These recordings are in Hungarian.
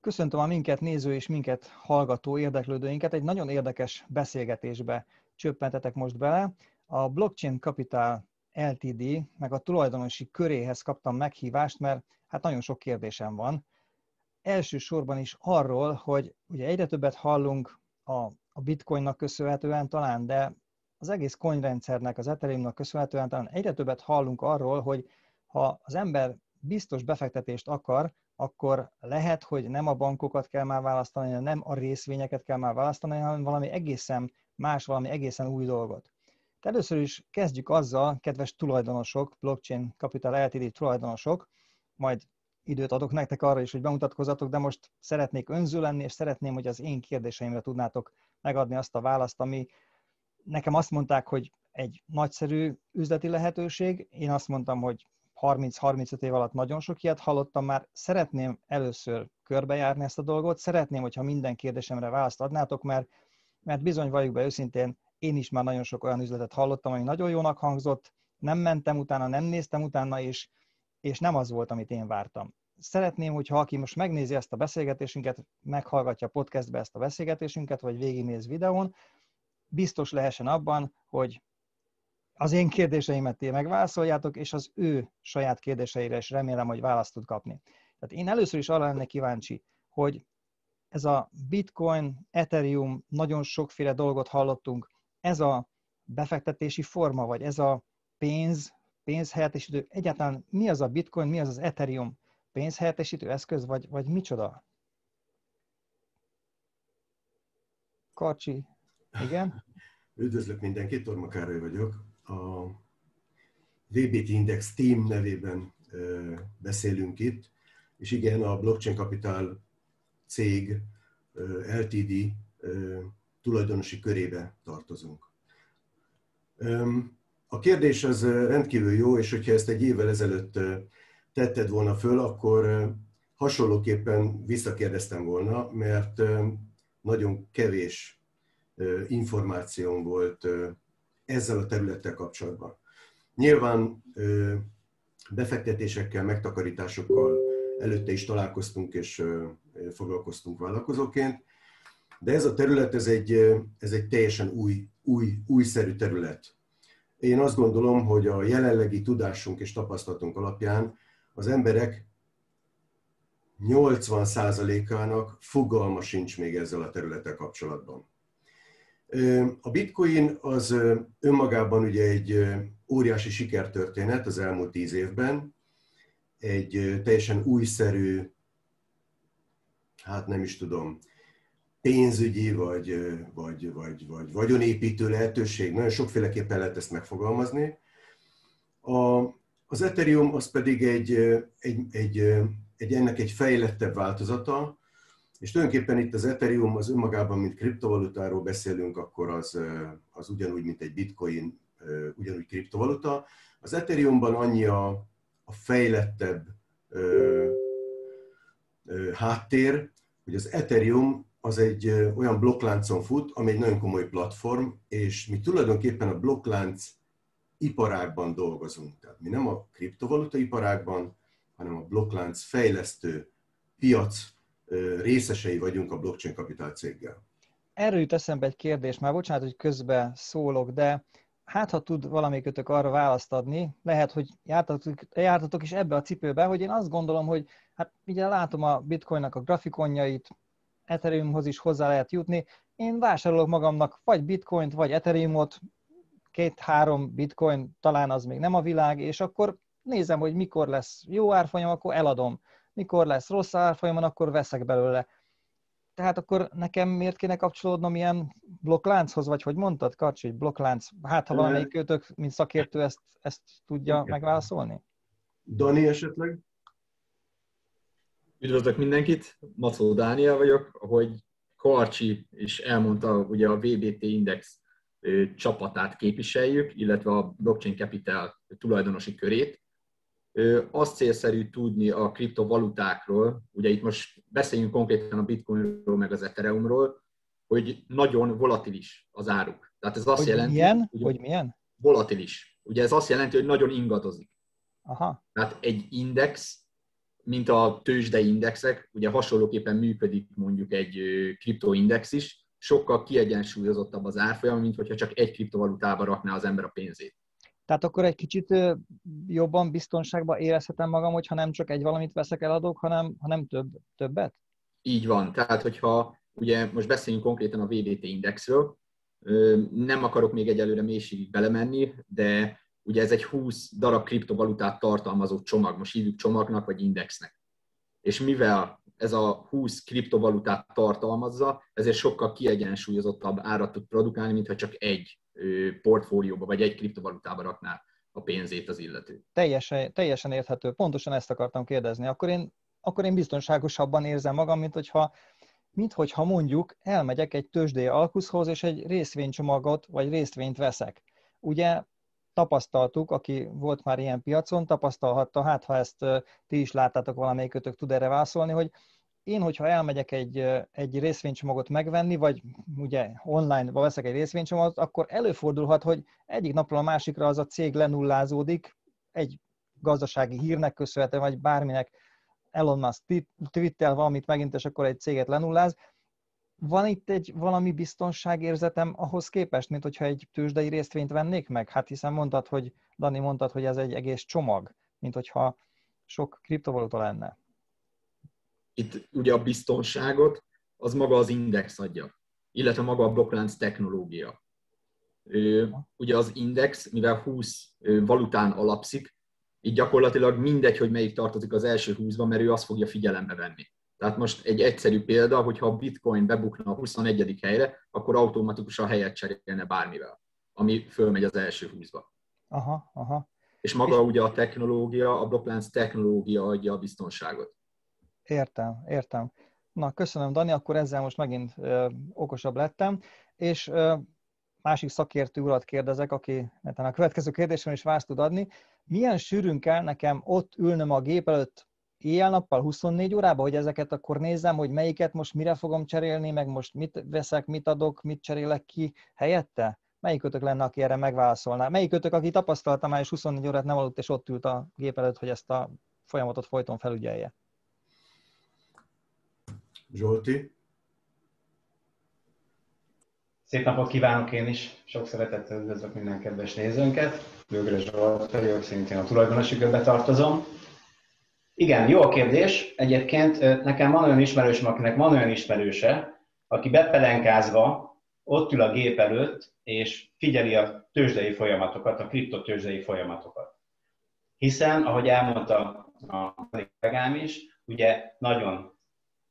Köszöntöm a minket néző és minket hallgató érdeklődőinket. Egy nagyon érdekes beszélgetésbe csöppentetek most bele. A Blockchain Capital LTD, meg a tulajdonosi köréhez kaptam meghívást, mert hát nagyon sok kérdésem van. Elsősorban is arról, hogy ugye egyre többet hallunk a, a bitcoinnak köszönhetően talán, de az egész coinrendszernek, az Ethereumnak köszönhetően talán egyre többet hallunk arról, hogy ha az ember biztos befektetést akar, akkor lehet, hogy nem a bankokat kell már választani, nem a részvényeket kell már választani, hanem valami egészen más, valami egészen új dolgot. De először is kezdjük azzal, kedves tulajdonosok, blockchain capital LTD tulajdonosok, majd időt adok nektek arra is, hogy bemutatkozzatok, de most szeretnék önző lenni, és szeretném, hogy az én kérdéseimre tudnátok megadni azt a választ, ami nekem azt mondták, hogy egy nagyszerű üzleti lehetőség, én azt mondtam, hogy 30-35 év alatt nagyon sok ilyet hallottam már. Szeretném először körbejárni ezt a dolgot, szeretném, hogyha minden kérdésemre választ adnátok, mert, mert bizony valljuk be őszintén, én is már nagyon sok olyan üzletet hallottam, ami nagyon jónak hangzott, nem mentem utána, nem néztem utána, és, és nem az volt, amit én vártam. Szeretném, hogyha aki most megnézi ezt a beszélgetésünket, meghallgatja podcastbe ezt a beszélgetésünket, vagy végignéz videón, biztos lehessen abban, hogy az én kérdéseimet ti megválaszoljátok, és az ő saját kérdéseire is remélem, hogy választ tud kapni. Tehát én először is arra lennék kíváncsi, hogy ez a Bitcoin, Ethereum, nagyon sokféle dolgot hallottunk, ez a befektetési forma, vagy ez a pénz, pénzhelyettesítő, egyáltalán mi az a Bitcoin, mi az az Ethereum pénzhelyettesítő eszköz, vagy, vagy micsoda? Karcsi, igen? Üdvözlök mindenkit, Torma Károly vagyok a VBT Index Team nevében beszélünk itt, és igen, a Blockchain Capital cég LTD tulajdonosi körébe tartozunk. A kérdés az rendkívül jó, és hogyha ezt egy évvel ezelőtt tetted volna föl, akkor hasonlóképpen visszakérdeztem volna, mert nagyon kevés információm volt ezzel a területtel kapcsolatban. Nyilván befektetésekkel, megtakarításokkal előtte is találkoztunk és foglalkoztunk vállalkozóként, de ez a terület, ez egy, ez egy teljesen új, új, újszerű terület. Én azt gondolom, hogy a jelenlegi tudásunk és tapasztalatunk alapján az emberek 80%-ának fogalma sincs még ezzel a területtel kapcsolatban. A bitcoin az önmagában ugye egy óriási sikertörténet az elmúlt tíz évben, egy teljesen újszerű, hát nem is tudom, pénzügyi vagy, vagy, vagy, vagy vagyonépítő lehetőség, nagyon sokféleképpen lehet ezt megfogalmazni. A, az Ethereum az pedig egy, egy, egy, egy ennek egy fejlettebb változata, és tulajdonképpen itt az Ethereum az önmagában, mint kriptovalutáról beszélünk, akkor az, az ugyanúgy, mint egy bitcoin, ugyanúgy kriptovaluta. Az Ethereumban annyi a, a fejlettebb ö, ö, háttér, hogy az Ethereum az egy olyan blokkláncon fut, ami egy nagyon komoly platform, és mi tulajdonképpen a blokklánc iparágban dolgozunk. Tehát mi nem a kriptovaluta iparágban, hanem a blokklánc fejlesztő piac részesei vagyunk a blockchain kapitál céggel. Erről jut eszembe egy kérdés, már bocsánat, hogy közbe szólok, de hát ha tud valamelyikötök arra választ adni, lehet, hogy jártatok, jártatok is ebbe a cipőbe, hogy én azt gondolom, hogy hát ugye látom a bitcoinnak a grafikonjait, Ethereumhoz is hozzá lehet jutni. Én vásárolok magamnak vagy bitcoint, vagy Ethereumot, két-három bitcoin, talán az még nem a világ, és akkor nézem, hogy mikor lesz jó árfolyam, akkor eladom mikor lesz rossz árfolyamon, akkor veszek belőle. Tehát akkor nekem miért kéne kapcsolódnom ilyen blokklánchoz, vagy hogy mondtad, Karcsi, hogy blokklánc? Hát, ha valamelyik kötök, mint szakértő, ezt, ezt tudja okay. megválaszolni? Dani esetleg? Üdvözlök mindenkit, Macó Dániel vagyok, ahogy Karcsi is elmondta, ugye a VBT Index csapatát képviseljük, illetve a Blockchain Capital tulajdonosi körét azt célszerű tudni a kriptovalutákról, ugye itt most beszéljünk konkrétan a bitcoinról, meg az ethereumról, hogy nagyon volatilis az áruk. Tehát ez azt hogy jelenti, milyen? hogy, hogy milyen? Volatilis. Ugye ez azt jelenti, hogy nagyon ingadozik. Aha. Tehát egy index mint a tőzsdei indexek, ugye hasonlóképpen működik mondjuk egy kriptoindex is, sokkal kiegyensúlyozottabb az árfolyam, mint hogyha csak egy kriptovalutába rakná az ember a pénzét. Tehát akkor egy kicsit jobban biztonságban érezhetem magam, hogyha nem csak egy valamit veszek, eladok, hanem, hanem több, többet? Így van. Tehát, hogyha ugye most beszéljünk konkrétan a VBT indexről, nem akarok még egyelőre mélységig belemenni, de ugye ez egy 20 darab kriptovalutát tartalmazó csomag, most hívjuk csomagnak vagy indexnek. És mivel ez a 20 kriptovalutát tartalmazza, ezért sokkal kiegyensúlyozottabb árat tud produkálni, mintha csak egy portfólióba vagy egy kriptovalutába rakná a pénzét az illető. Teljesen, teljesen érthető. Pontosan ezt akartam kérdezni. Akkor én, akkor én biztonságosabban érzem magam, mint hogyha, mint hogyha mondjuk elmegyek egy tőzsdei alkuszhoz, és egy részvénycsomagot vagy részvényt veszek. Ugye tapasztaltuk, aki volt már ilyen piacon, tapasztalhatta, hát ha ezt ti is láttátok, valamelyikötök tud erre válaszolni, hogy én, hogyha elmegyek egy, egy részvénycsomagot megvenni, vagy ugye online veszek egy részvénycsomagot, akkor előfordulhat, hogy egyik napról a másikra az a cég lenullázódik, egy gazdasági hírnek köszönhetően, vagy bárminek Elon Musk twittel valamit megint, és akkor egy céget lenulláz. Van itt egy valami biztonságérzetem ahhoz képest, mint hogyha egy tőzsdei részvényt vennék meg? Hát hiszen mondtad, hogy Dani mondtad, hogy ez egy egész csomag, mint hogyha sok kriptovaluta lenne itt ugye a biztonságot az maga az index adja, illetve maga a blokklánc technológia. Ugye az index, mivel 20 valután alapszik, így gyakorlatilag mindegy, hogy melyik tartozik az első 20-ba, mert ő azt fogja figyelembe venni. Tehát most egy egyszerű példa, hogyha a bitcoin bebukna a 21. helyre, akkor automatikusan helyet cserélne bármivel, ami fölmegy az első 20-ba. Aha, aha. És maga ugye a technológia, a blokklánc technológia adja a biztonságot. Értem, értem. Na, köszönöm, Dani, akkor ezzel most megint ö, okosabb lettem, és ö, másik szakértő urat kérdezek, aki a következő kérdésem is választ tud adni. Milyen sűrűn kell nekem ott ülnöm a gép előtt éjjel-nappal 24 órában, hogy ezeket akkor nézzem, hogy melyiket most mire fogom cserélni, meg most mit veszek, mit adok, mit cserélek ki helyette? Melyikötök lenne, aki erre megválaszolná? Melyikötök, aki tapasztalta már, és 24 órát nem aludt, és ott ült a gép előtt, hogy ezt a folyamatot folyton felügyelje? Zsolti. Szép napot kívánok én is, sok szeretettel üdvözlök minden kedves nézőnket. Bőgre Zsolt vagyok, szintén a tulajdonosi körbe tartozom. Igen, jó a kérdés. Egyébként nekem van olyan ismerősöm, akinek van olyan ismerőse, aki bepelenkázva ott ül a gép előtt, és figyeli a tőzsdei folyamatokat, a kriptotőzsdei folyamatokat. Hiszen, ahogy elmondta a kollégám is, ugye nagyon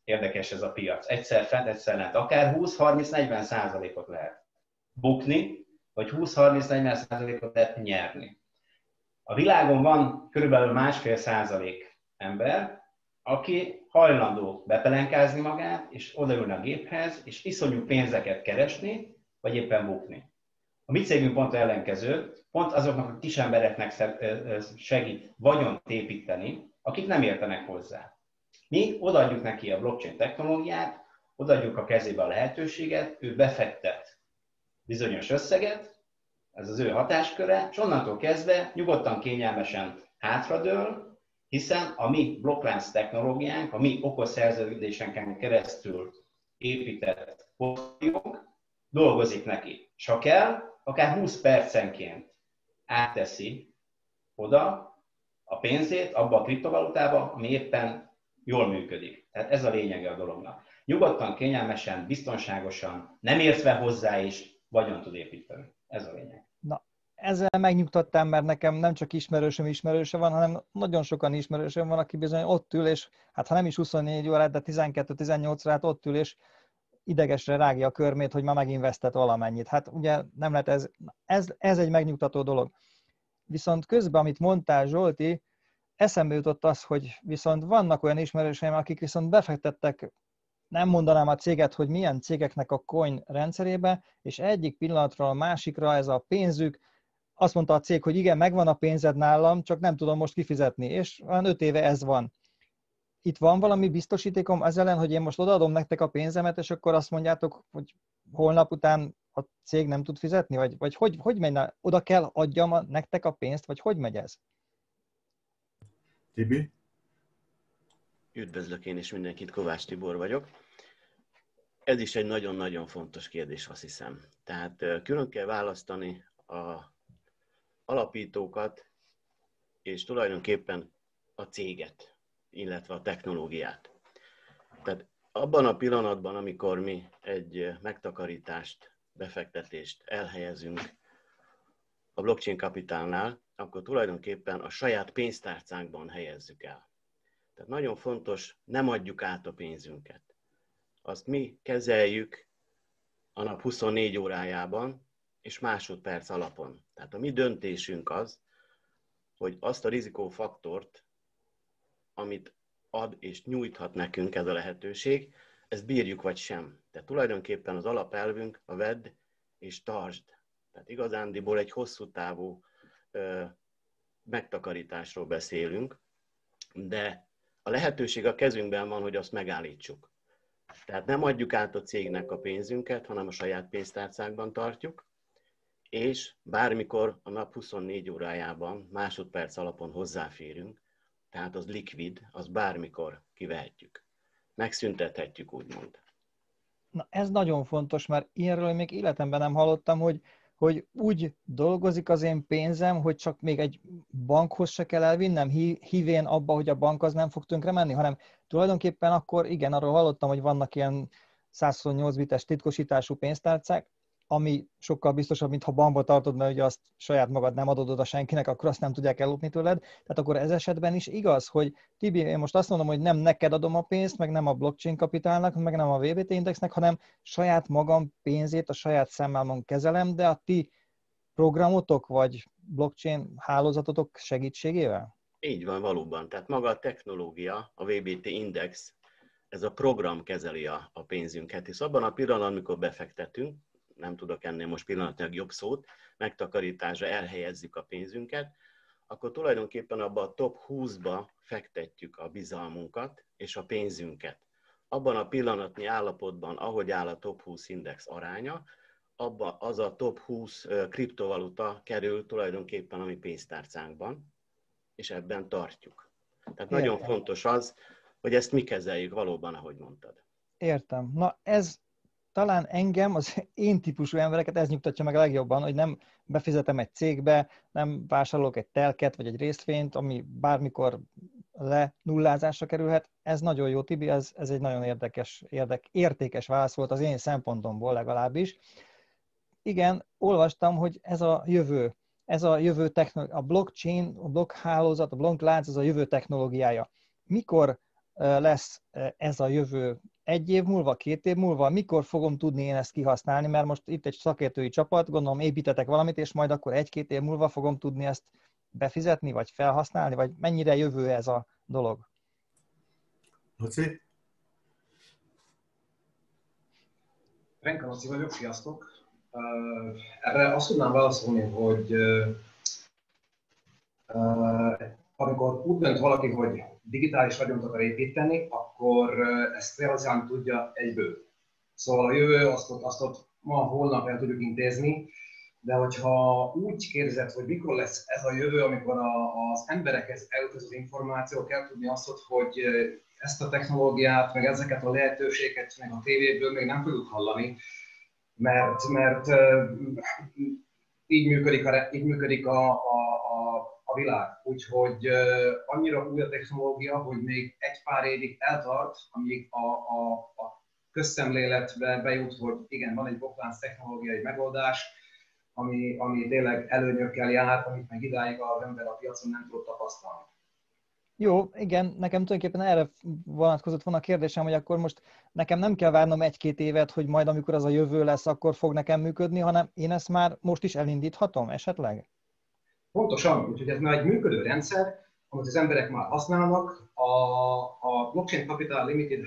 érdekes ez a piac. Egyszer fent, egyszer lent. Akár 20-30-40 százalékot lehet bukni, vagy 20-30-40 százalékot lehet nyerni. A világon van körülbelül másfél százalék ember, aki hajlandó bepelenkázni magát, és odaülni a géphez, és iszonyú pénzeket keresni, vagy éppen bukni. A mi cégünk pont ellenkező, pont azoknak a kis embereknek segít vagyont építeni, akik nem értenek hozzá. Mi odaadjuk neki a blockchain technológiát, odaadjuk a kezébe a lehetőséget, ő befektet bizonyos összeget, ez az ő hatásköre, és onnantól kezdve nyugodtan, kényelmesen hátradől, hiszen a mi blokklánc technológiánk, a mi okos szerződésenken keresztül épített portfóliónk dolgozik neki. És kell, akár 20 percenként átteszi oda a pénzét abba a kriptovalutába, ami éppen jól működik. Tehát ez a lényege a dolognak. Nyugodtan, kényelmesen, biztonságosan, nem értve hozzá is vagyon tud építeni. Ez a lényeg. Na, ezzel megnyugtattam, mert nekem nem csak ismerősöm ismerőse van, hanem nagyon sokan ismerősöm van, aki bizony ott ül, és hát ha nem is 24 órát, de 12-18 órát ott ül, és idegesre rágja a körmét, hogy ma megint vesztett valamennyit. Hát ugye nem lehet ez, ez, ez egy megnyugtató dolog. Viszont közben, amit mondtál Zsolti, eszembe jutott az, hogy viszont vannak olyan ismerőseim, akik viszont befektettek, nem mondanám a céget, hogy milyen cégeknek a coin rendszerébe, és egyik pillanatról a másikra ez a pénzük, azt mondta a cég, hogy igen, megvan a pénzed nálam, csak nem tudom most kifizetni, és olyan öt éve ez van. Itt van valami biztosítékom az ellen, hogy én most odaadom nektek a pénzemet, és akkor azt mondjátok, hogy holnap után a cég nem tud fizetni? Vagy, vagy hogy, hogy megy? Oda kell adjam a, nektek a pénzt, vagy hogy megy ez? Tibi? Üdvözlök én is mindenkit, Kovács Tibor vagyok. Ez is egy nagyon-nagyon fontos kérdés, azt hiszem. Tehát külön kell választani a alapítókat, és tulajdonképpen a céget, illetve a technológiát. Tehát abban a pillanatban, amikor mi egy megtakarítást, befektetést elhelyezünk a blockchain kapitálnál, akkor tulajdonképpen a saját pénztárcánkban helyezzük el. Tehát nagyon fontos, nem adjuk át a pénzünket. Azt mi kezeljük a nap 24 órájában, és másodperc alapon. Tehát a mi döntésünk az, hogy azt a rizikófaktort, amit ad és nyújthat nekünk ez a lehetőség, ezt bírjuk vagy sem. Tehát tulajdonképpen az alapelvünk a vedd és tartsd. Tehát igazándiból egy hosszú távú ö, megtakarításról beszélünk, de a lehetőség a kezünkben van, hogy azt megállítsuk. Tehát nem adjuk át a cégnek a pénzünket, hanem a saját pénztárcákban tartjuk, és bármikor a nap 24 órájában másodperc alapon hozzáférünk, tehát az likvid, az bármikor kivehetjük. Megszüntethetjük, úgymond. Na ez nagyon fontos, mert ilyenről még életemben nem hallottam, hogy, hogy úgy dolgozik az én pénzem, hogy csak még egy bankhoz se kell elvinnem, hívén abba, hogy a bank az nem fog tönkre menni, hanem tulajdonképpen akkor igen, arról hallottam, hogy vannak ilyen 128 bites titkosítású pénztárcák, ami sokkal biztosabb, mint ha bankba tartod, mert ugye azt saját magad nem adod oda senkinek, akkor azt nem tudják ellopni tőled. Tehát akkor ez esetben is igaz, hogy Tibi, én most azt mondom, hogy nem neked adom a pénzt, meg nem a blockchain kapitálnak, meg nem a VBT indexnek, hanem saját magam pénzét a saját számlámon kezelem, de a ti programotok vagy blockchain hálózatotok segítségével? Így van, valóban. Tehát maga a technológia, a VBT Index, ez a program kezeli a, a pénzünket, és abban a pillanatban, amikor befektetünk, nem tudok ennél most pillanatnyilag jobb szót, megtakarításra elhelyezzük a pénzünket, akkor tulajdonképpen abban a top 20-ba fektetjük a bizalmunkat és a pénzünket. Abban a pillanatnyi állapotban, ahogy áll a top 20 index aránya, abba az a top 20 kriptovaluta kerül tulajdonképpen a mi pénztárcánkban, és ebben tartjuk. Tehát Értem. nagyon fontos az, hogy ezt mi kezeljük valóban, ahogy mondtad. Értem. Na ez talán engem, az én típusú embereket ez nyugtatja meg a legjobban, hogy nem befizetem egy cégbe, nem vásárolok egy telket vagy egy részvényt, ami bármikor le nullázásra kerülhet. Ez nagyon jó, Tibi, ez, ez egy nagyon érdekes, érdek, értékes válasz volt az én szempontomból legalábbis. Igen, olvastam, hogy ez a jövő, ez a jövő technológia, a blockchain, a blokkhálózat, a blokklánc, az a jövő technológiája. Mikor lesz ez a jövő egy év múlva, két év múlva, mikor fogom tudni én ezt kihasználni, mert most itt egy szakértői csapat, gondolom építetek valamit, és majd akkor egy-két év múlva fogom tudni ezt befizetni, vagy felhasználni, vagy mennyire jövő ez a dolog? Laci? Renka Laci vagyok, sziasztok! Erre azt tudnám válaszolni, hogy amikor úgy dönt valaki, hogy digitális vagyont akar építeni, akkor ezt realizálni tudja egyből. Szóval a jövő azt ott, azt ott ma, holnap el tudjuk intézni, de hogyha úgy kérdezed, hogy mikor lesz ez a jövő, amikor a, az emberekhez eljut az információ, kell tudni azt, hogy ezt a technológiát, meg ezeket a lehetőségeket, meg a tévéből még nem fogjuk hallani, mert, mert így működik a, így működik a, a, a világ. Úgyhogy annyira új a technológia, hogy még egy pár évig eltart, amíg a, a, a közszemléletbe bejut, hogy igen, van egy boklánc technológiai megoldás, ami, ami tényleg előnyökkel jár, amit meg idáig az ember a piacon nem tudott tapasztalni. Jó, igen, nekem tulajdonképpen erre vonatkozott volna a kérdésem, hogy akkor most nekem nem kell várnom egy-két évet, hogy majd amikor az a jövő lesz, akkor fog nekem működni, hanem én ezt már most is elindíthatom esetleg? Pontosan, úgyhogy ez már egy működő rendszer, amit az emberek már használnak. A, a Blockchain Capital Limited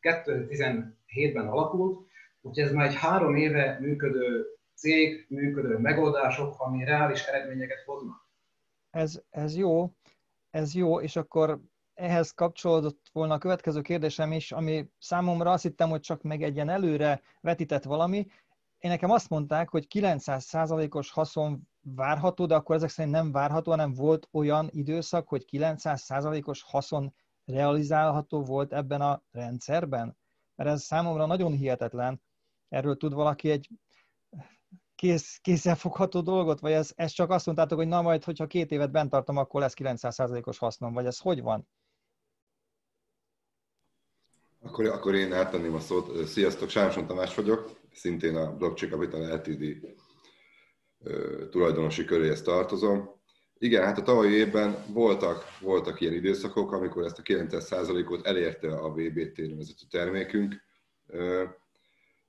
2017-ben alakult, úgyhogy ez már egy három éve működő cég, működő megoldások, ami reális eredményeket hoznak. Ez, ez jó, ez jó, és akkor ehhez kapcsolódott volna a következő kérdésem is, ami számomra azt hittem, hogy csak meg egy ilyen előre vetített valami. Én nekem azt mondták, hogy 900%-os haszon várható, de akkor ezek szerint nem várható, hanem volt olyan időszak, hogy 900%-os haszon realizálható volt ebben a rendszerben? Mert ez számomra nagyon hihetetlen. Erről tud valaki egy kész, kézzelfogható dolgot, vagy ez, ez csak azt mondtátok, hogy na majd, hogyha két évet bent tartom, akkor lesz 900%-os hasznom, vagy ez hogy van? Akkor, akkor én átadném a szót. Sziasztok, Sámson Tamás vagyok, szintén a Blockchain Capital Ltd. tulajdonosi köréhez tartozom. Igen, hát a tavalyi évben voltak, voltak ilyen időszakok, amikor ezt a 900%-ot elérte a VBT nevezetű termékünk.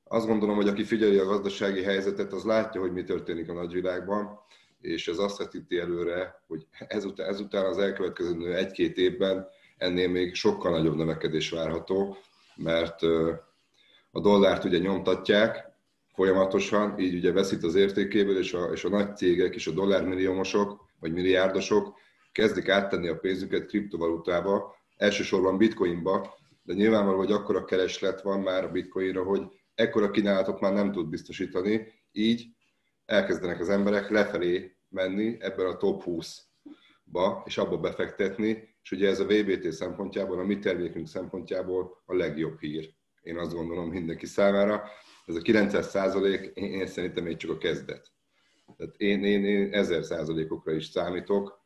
Azt gondolom, hogy aki figyeli a gazdasági helyzetet, az látja, hogy mi történik a nagyvilágban, és ez azt vetíti előre, hogy ezután, ezután az elkövetkező egy-két évben ennél még sokkal nagyobb növekedés várható, mert a dollárt ugye nyomtatják folyamatosan, így ugye veszít az értékéből, és a, és a nagy cégek és a dollármilliómosok vagy milliárdosok kezdik áttenni a pénzüket kriptovalutába, elsősorban bitcoinba, de nyilvánvaló, hogy akkora kereslet van már a bitcoinra, hogy ekkora kínálatot már nem tud biztosítani, így elkezdenek az emberek lefelé menni ebből a top 20-ba, és abba befektetni, és ugye ez a VBT szempontjából, a mi termékünk szempontjából a legjobb hír. Én azt gondolom mindenki számára. Ez a 900 százalék, én szerintem még csak a kezdet. Tehát én, én, én ezer százalékokra is számítok,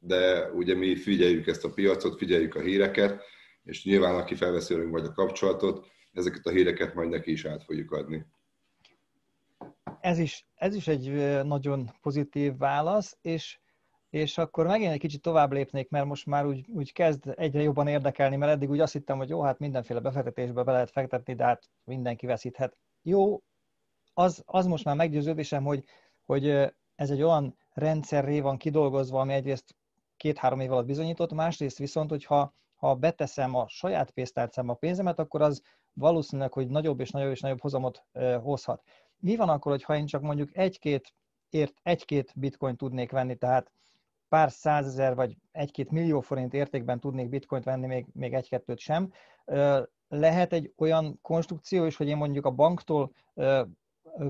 de ugye mi figyeljük ezt a piacot, figyeljük a híreket, és nyilván aki felveszi vagy a kapcsolatot, ezeket a híreket majd neki is át fogjuk adni. Ez is, ez is egy nagyon pozitív válasz, és, és akkor megint egy kicsit tovább lépnék, mert most már úgy, úgy kezd egyre jobban érdekelni, mert eddig úgy azt hittem, hogy jó, hát mindenféle befektetésbe be lehet fektetni, de hát mindenki veszíthet. Jó, az, az most már meggyőződésem, hogy, hogy ez egy olyan rendszerré van kidolgozva, ami egyrészt két-három év alatt bizonyított, másrészt viszont, hogyha ha beteszem a saját pénztárcámba a pénzemet, akkor az valószínűleg, hogy nagyobb és nagyobb és nagyobb hozamot hozhat. Mi van akkor, hogyha én csak mondjuk egy-két ért egy-két bitcoin tudnék venni, tehát pár százezer vagy egy-két millió forint értékben tudnék bitcoint venni, még, még egy-kettőt sem. Lehet egy olyan konstrukció is, hogy én mondjuk a banktól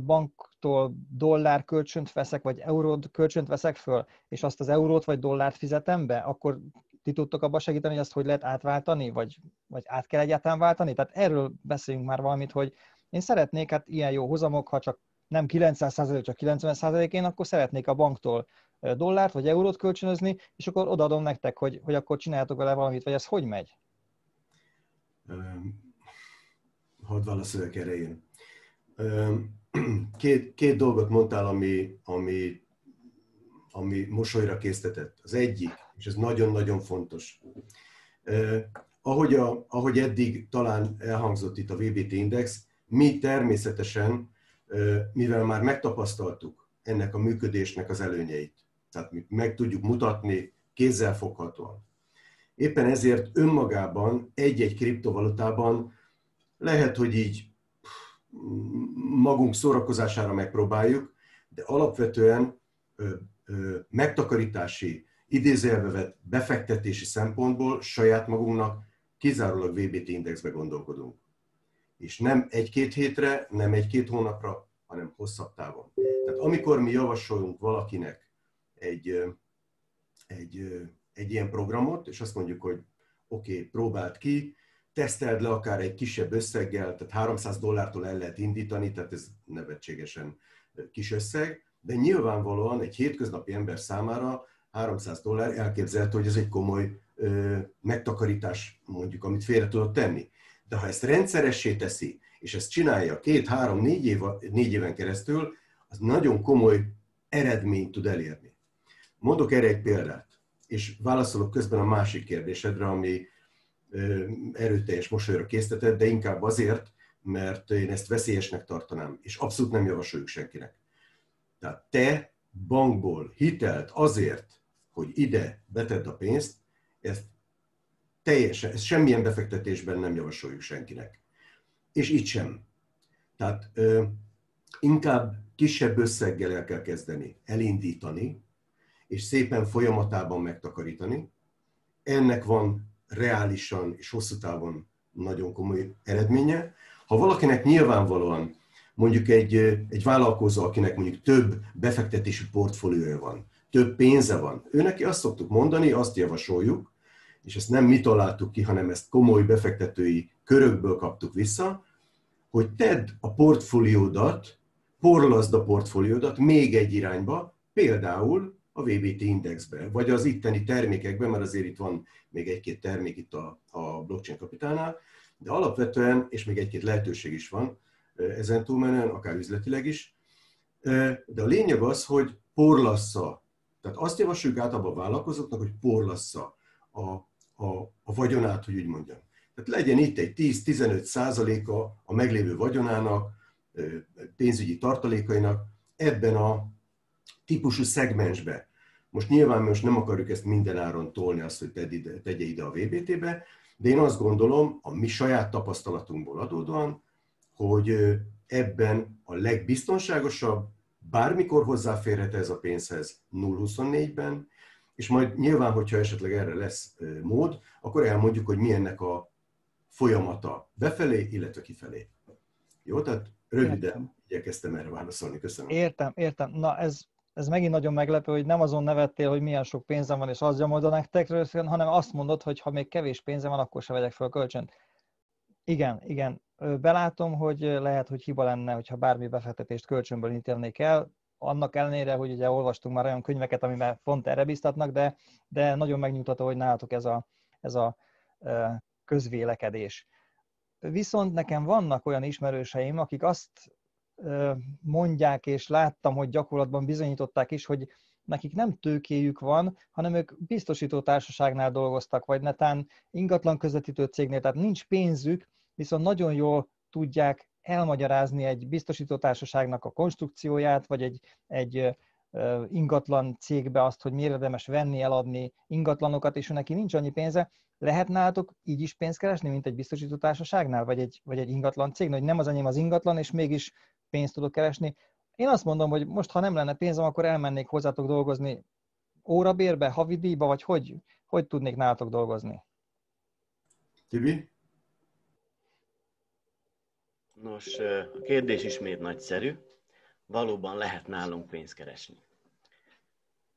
banktól dollár kölcsönt veszek, vagy eurót kölcsönt veszek föl, és azt az eurót vagy dollárt fizetem be, akkor ti tudtok abban segíteni, hogy azt hogy lehet átváltani, vagy, vagy át kell egyáltalán váltani? Tehát erről beszéljünk már valamit, hogy én szeretnék, hát ilyen jó hozamok, ha csak nem 900% csak 90% én akkor szeretnék a banktól dollárt vagy eurót kölcsönözni, és akkor odaadom nektek, hogy, hogy akkor csináljátok vele valamit, vagy ez hogy megy? Hadd válaszoljak erre én. Két, két dolgot mondtál, ami, ami, ami mosolyra késztetett. Az egyik, és ez nagyon-nagyon fontos. Ahogy, a, ahogy eddig talán elhangzott itt a VBT Index, mi természetesen, mivel már megtapasztaltuk ennek a működésnek az előnyeit, tehát mi meg tudjuk mutatni kézzelfoghatóan. Éppen ezért önmagában egy-egy kriptovalutában lehet, hogy így magunk szórakozására megpróbáljuk, de alapvetően ö, ö, megtakarítási, idézőjelbe vett befektetési szempontból saját magunknak kizárólag VBT indexbe gondolkodunk. És nem egy-két hétre, nem egy-két hónapra, hanem hosszabb távon. Tehát amikor mi javasolunk valakinek egy, egy, egy ilyen programot, és azt mondjuk, hogy oké, okay, próbáld ki, teszteld le akár egy kisebb összeggel, tehát 300 dollártól el lehet indítani, tehát ez nevetségesen kis összeg, de nyilvánvalóan egy hétköznapi ember számára 300 dollár elképzelhető, hogy ez egy komoly ö, megtakarítás, mondjuk, amit félre tudod tenni. De ha ezt rendszeressé teszi, és ezt csinálja két, három, négy, év, négy éven keresztül, az nagyon komoly eredményt tud elérni. Mondok erre egy példát, és válaszolok közben a másik kérdésedre, ami erőteljes mosolyra késztetett, de inkább azért, mert én ezt veszélyesnek tartanám, és abszolút nem javasoljuk senkinek. Tehát te bankból hitelt azért, hogy ide betedd a pénzt, ezt teljesen, ezt semmilyen befektetésben nem javasoljuk senkinek. És itt sem. Tehát ö, inkább kisebb összeggel el kell kezdeni, elindítani, és szépen folyamatában megtakarítani. Ennek van reálisan és hosszú távon nagyon komoly eredménye. Ha valakinek nyilvánvalóan mondjuk egy, egy vállalkozó, akinek mondjuk több befektetési portfóliója van, több pénze van, ő neki azt szoktuk mondani, azt javasoljuk, és ezt nem mi találtuk ki, hanem ezt komoly befektetői körökből kaptuk vissza, hogy tedd a portfóliódat, porlaszd a portfóliódat még egy irányba, például a VBT indexbe, vagy az itteni termékekben, mert azért itt van még egy-két termék itt a, a blockchain kapitálnál, de alapvetően, és még egy-két lehetőség is van ezen túlmenően, akár üzletileg is, de a lényeg az, hogy porlassza. Tehát azt javasoljuk általában a vállalkozóknak, hogy porlassza a, a, a vagyonát, hogy úgy mondjam. Tehát legyen itt egy 10-15 százaléka a meglévő vagyonának, pénzügyi tartalékainak ebben a típusú szegmensbe. Most nyilván most nem akarjuk ezt minden áron tolni, azt, hogy ide, tegye ide a VBT-be, de én azt gondolom, a mi saját tapasztalatunkból adódóan, hogy ebben a legbiztonságosabb, bármikor hozzáférhet ez a pénzhez 0-24-ben, és majd nyilván, hogyha esetleg erre lesz mód, akkor elmondjuk, hogy mi ennek a folyamata befelé, illetve kifelé. Jó, tehát röviden értem. igyekeztem erre válaszolni. Köszönöm. Értem, értem. Na ez, ez megint nagyon meglepő, hogy nem azon nevettél, hogy milyen sok pénzem van, és az gyomod a nektek, hanem azt mondod, hogy ha még kevés pénzem van, akkor se vegyek fel kölcsönt. Igen, igen. Belátom, hogy lehet, hogy hiba lenne, hogyha bármi befektetést kölcsönből ítélnék el, annak ellenére, hogy ugye olvastunk már olyan könyveket, amiben pont erre biztatnak, de, de nagyon megnyugtató, hogy nálatok ez a, ez a közvélekedés. Viszont nekem vannak olyan ismerőseim, akik azt mondják, és láttam, hogy gyakorlatban bizonyították is, hogy nekik nem tőkéjük van, hanem ők biztosító társaságnál dolgoztak, vagy netán ingatlan közvetítő cégnél, tehát nincs pénzük, viszont nagyon jól tudják elmagyarázni egy biztosító társaságnak a konstrukcióját, vagy egy, egy ingatlan cégbe azt, hogy miért érdemes venni, eladni ingatlanokat, és neki nincs annyi pénze, lehet nálatok így is pénzt keresni, mint egy biztosító társaságnál, vagy egy, vagy egy ingatlan cég, hogy nem az enyém az ingatlan, és mégis pénzt tudok keresni. Én azt mondom, hogy most, ha nem lenne pénzem, akkor elmennék hozzátok dolgozni órabérbe, havidíjba, vagy hogy, hogy tudnék nálatok dolgozni? Tibi? Nos, a kérdés ismét nagyszerű. Valóban lehet nálunk pénzt keresni.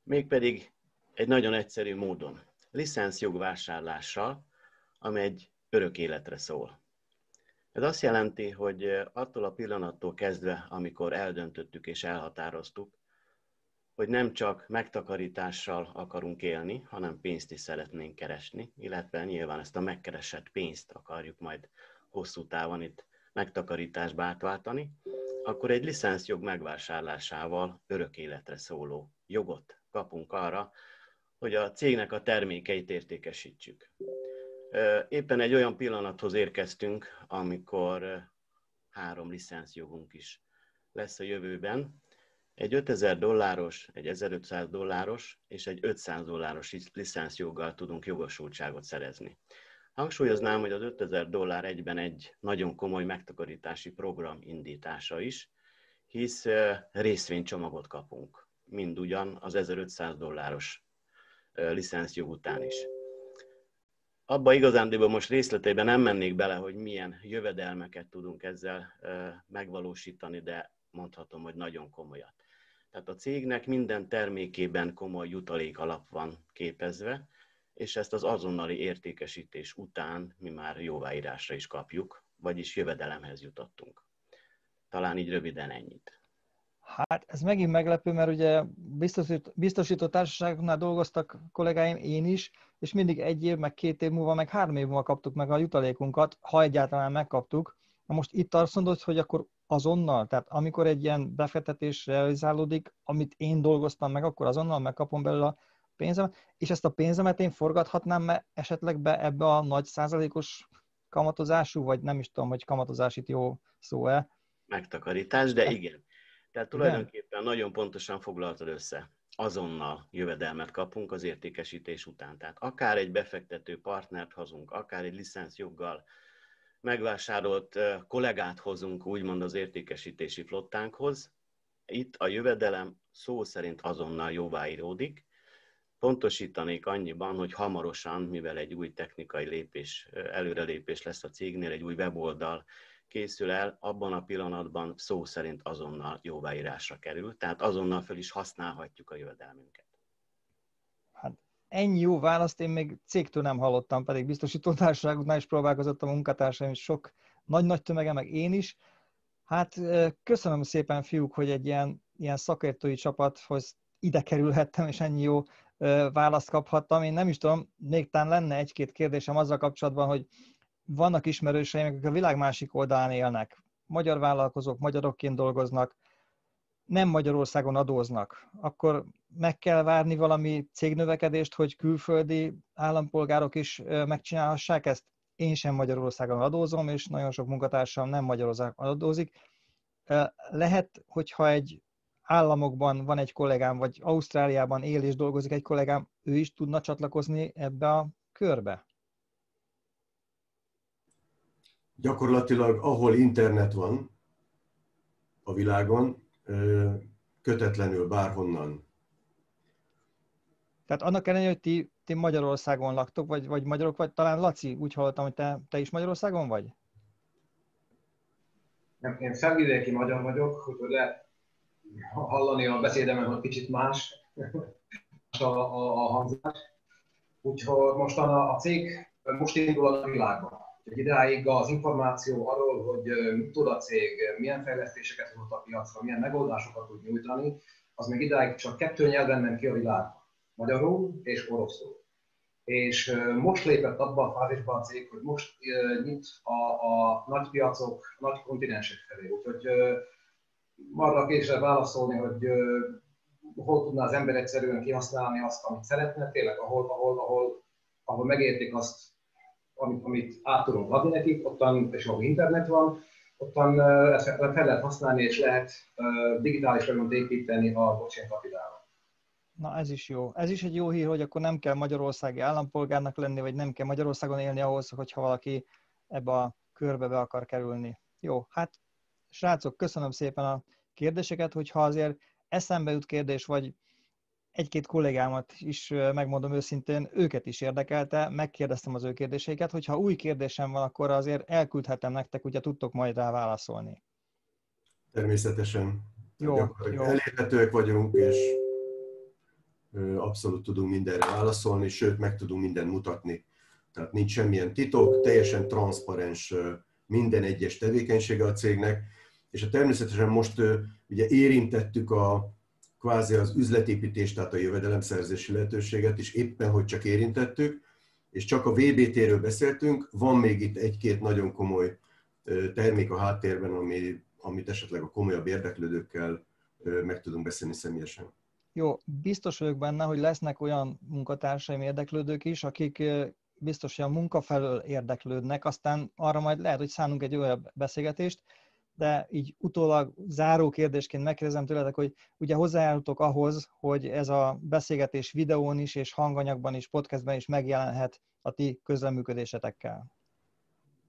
Mégpedig egy nagyon egyszerű módon. Licenszjog vásárlással, ami egy örök életre szól. Ez azt jelenti, hogy attól a pillanattól kezdve, amikor eldöntöttük és elhatároztuk, hogy nem csak megtakarítással akarunk élni, hanem pénzt is szeretnénk keresni, illetve nyilván ezt a megkeresett pénzt akarjuk majd hosszú távon itt megtakarításba átváltani, akkor egy licenszjog megvásárlásával örök életre szóló jogot kapunk arra, hogy a cégnek a termékeit értékesítsük. Éppen egy olyan pillanathoz érkeztünk, amikor három licenszjogunk is lesz a jövőben. Egy 5000 dolláros, egy 1500 dolláros és egy 500 dolláros licenszjoggal tudunk jogosultságot szerezni. Hangsúlyoznám, hogy az 5000 dollár egyben egy nagyon komoly megtakarítási program indítása is, hisz részvénycsomagot kapunk, mind ugyan az 1500 dolláros licenszjog után is. Abba igazándiból most részleteiben nem mennék bele, hogy milyen jövedelmeket tudunk ezzel megvalósítani, de mondhatom, hogy nagyon komolyat. Tehát a cégnek minden termékében komoly jutalék alap van képezve, és ezt az azonnali értékesítés után mi már jóváírásra is kapjuk, vagyis jövedelemhez jutottunk. Talán így röviden ennyit. Hát ez megint meglepő, mert ugye biztosító, társaságoknál dolgoztak kollégáim, én is, és mindig egy év, meg két év múlva, meg három év múlva kaptuk meg a jutalékunkat, ha egyáltalán megkaptuk. Na most itt azt mondod, hogy akkor azonnal, tehát amikor egy ilyen befektetés realizálódik, amit én dolgoztam meg, akkor azonnal megkapom belőle a pénzemet, és ezt a pénzemet én forgathatnám -e esetleg be ebbe a nagy százalékos kamatozású, vagy nem is tudom, hogy kamatozás itt jó szó-e. Megtakarítás, de igen. Tehát tulajdonképpen nagyon pontosan foglaltad össze. Azonnal jövedelmet kapunk az értékesítés után. Tehát akár egy befektető partnert hozunk, akár egy licenszjoggal megvásárolt kollégát hozunk, úgymond az értékesítési flottánkhoz, itt a jövedelem szó szerint azonnal jóváíródik, Pontosítanék annyiban, hogy hamarosan, mivel egy új technikai lépés, előrelépés lesz a cégnél, egy új weboldal készül el, abban a pillanatban szó szerint azonnal jóváírásra kerül, tehát azonnal fel is használhatjuk a jövedelmünket. Hát ennyi jó választ én még cégtől nem hallottam, pedig biztosítótársaságoknál is próbálkozott a munkatársaim, és sok nagy-nagy tömege, meg én is. Hát köszönöm szépen, fiúk, hogy egy ilyen, ilyen szakértői csapathoz ide kerülhettem, és ennyi jó választ kaphattam. Én nem is tudom, még talán lenne egy-két kérdésem azzal kapcsolatban, hogy vannak ismerőseim, akik a világ másik oldalán élnek. Magyar vállalkozók, magyarokként dolgoznak, nem Magyarországon adóznak, akkor meg kell várni valami cégnövekedést, hogy külföldi állampolgárok is megcsinálhassák ezt? Én sem Magyarországon adózom, és nagyon sok munkatársam nem Magyarországon adózik. Lehet, hogyha egy államokban van egy kollégám, vagy Ausztráliában él és dolgozik egy kollégám, ő is tudna csatlakozni ebbe a körbe? Gyakorlatilag, ahol internet van a világon, kötetlenül bárhonnan. Tehát annak ellenére, hogy ti, ti Magyarországon laktok, vagy, vagy magyarok vagy, talán Laci, úgy hallottam, hogy te, te is Magyarországon vagy? Nem, én felvidéki magyar vagyok, hogy lehet hallani a beszédemen, hogy kicsit más a, a, a hangzás. Úgyhogy mostan a, a cég most indul a világban. Egy idáig az információ arról, hogy mit tud a cég, milyen fejlesztéseket hozott a piacra, milyen megoldásokat tud nyújtani, az még idáig csak kettő nyelven ment ki a világba. Magyarul és oroszul. És most lépett abba a fázisba a cég, hogy most nyit a, a nagy piacok, a nagy kontinensek felé. Úgyhogy arra később válaszolni, hogy hol tudná az ember egyszerűen kihasználni azt, amit szeretne, tényleg ahol, ahol, ahol, ahol megértik azt, amit, amit át tudunk adni nekik, ottan, és ahol internet van, ottan ezt fel lehet használni, és lehet digitális vagyont építeni a blockchain kapitálra. Na ez is jó. Ez is egy jó hír, hogy akkor nem kell magyarországi állampolgárnak lenni, vagy nem kell Magyarországon élni ahhoz, hogyha valaki ebbe a körbe be akar kerülni. Jó, hát srácok, köszönöm szépen a kérdéseket, hogyha azért eszembe jut kérdés, vagy egy-két kollégámat is megmondom őszintén, őket is érdekelte, megkérdeztem az ő kérdéseiket, hogyha új kérdésem van, akkor azért elküldhetem nektek, ugye tudtok majd rá válaszolni. Természetesen. Jó, jó. Elérhetőek vagyunk, és abszolút tudunk mindenre válaszolni, sőt, meg tudunk mindent mutatni. Tehát nincs semmilyen titok, teljesen transzparens minden egyes tevékenysége a cégnek, és a természetesen most ugye érintettük a kvázi az üzletépítést, tehát a jövedelemszerzési lehetőséget is éppen, hogy csak érintettük, és csak a VBT-ről beszéltünk, van még itt egy-két nagyon komoly termék a háttérben, ami, amit esetleg a komolyabb érdeklődőkkel meg tudunk beszélni személyesen. Jó, biztos vagyok benne, hogy lesznek olyan munkatársaim érdeklődők is, akik biztos, hogy a munka felől érdeklődnek, aztán arra majd lehet, hogy szánunk egy olyan beszélgetést, de így utólag záró kérdésként megkérdezem tőletek, hogy ugye hozzájárultok ahhoz, hogy ez a beszélgetés videón is, és hanganyagban is, podcastben is megjelenhet a ti közleműködésetekkel.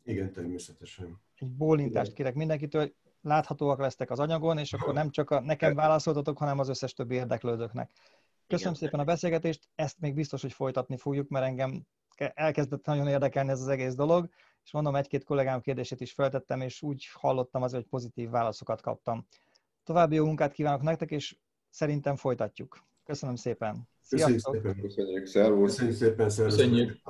Igen, természetesen. Egy bólintást kérek mindenkitől, hogy láthatóak lesztek az anyagon, és akkor nem csak a nekem válaszoltatok, hanem az összes többi érdeklődőknek. Köszönöm Igen. szépen a beszélgetést, ezt még biztos, hogy folytatni fogjuk, mert engem elkezdett nagyon érdekelni ez az egész dolog, és mondom, egy-két kollégám kérdését is feltettem, és úgy hallottam azért, hogy pozitív válaszokat kaptam. További jó munkát kívánok nektek, és szerintem folytatjuk. Köszönöm szépen. Sziasztok! Köszönjük szépen. Köszönjük. Szervusz. Köszönjük szépen. Szervusz. Köszönjük.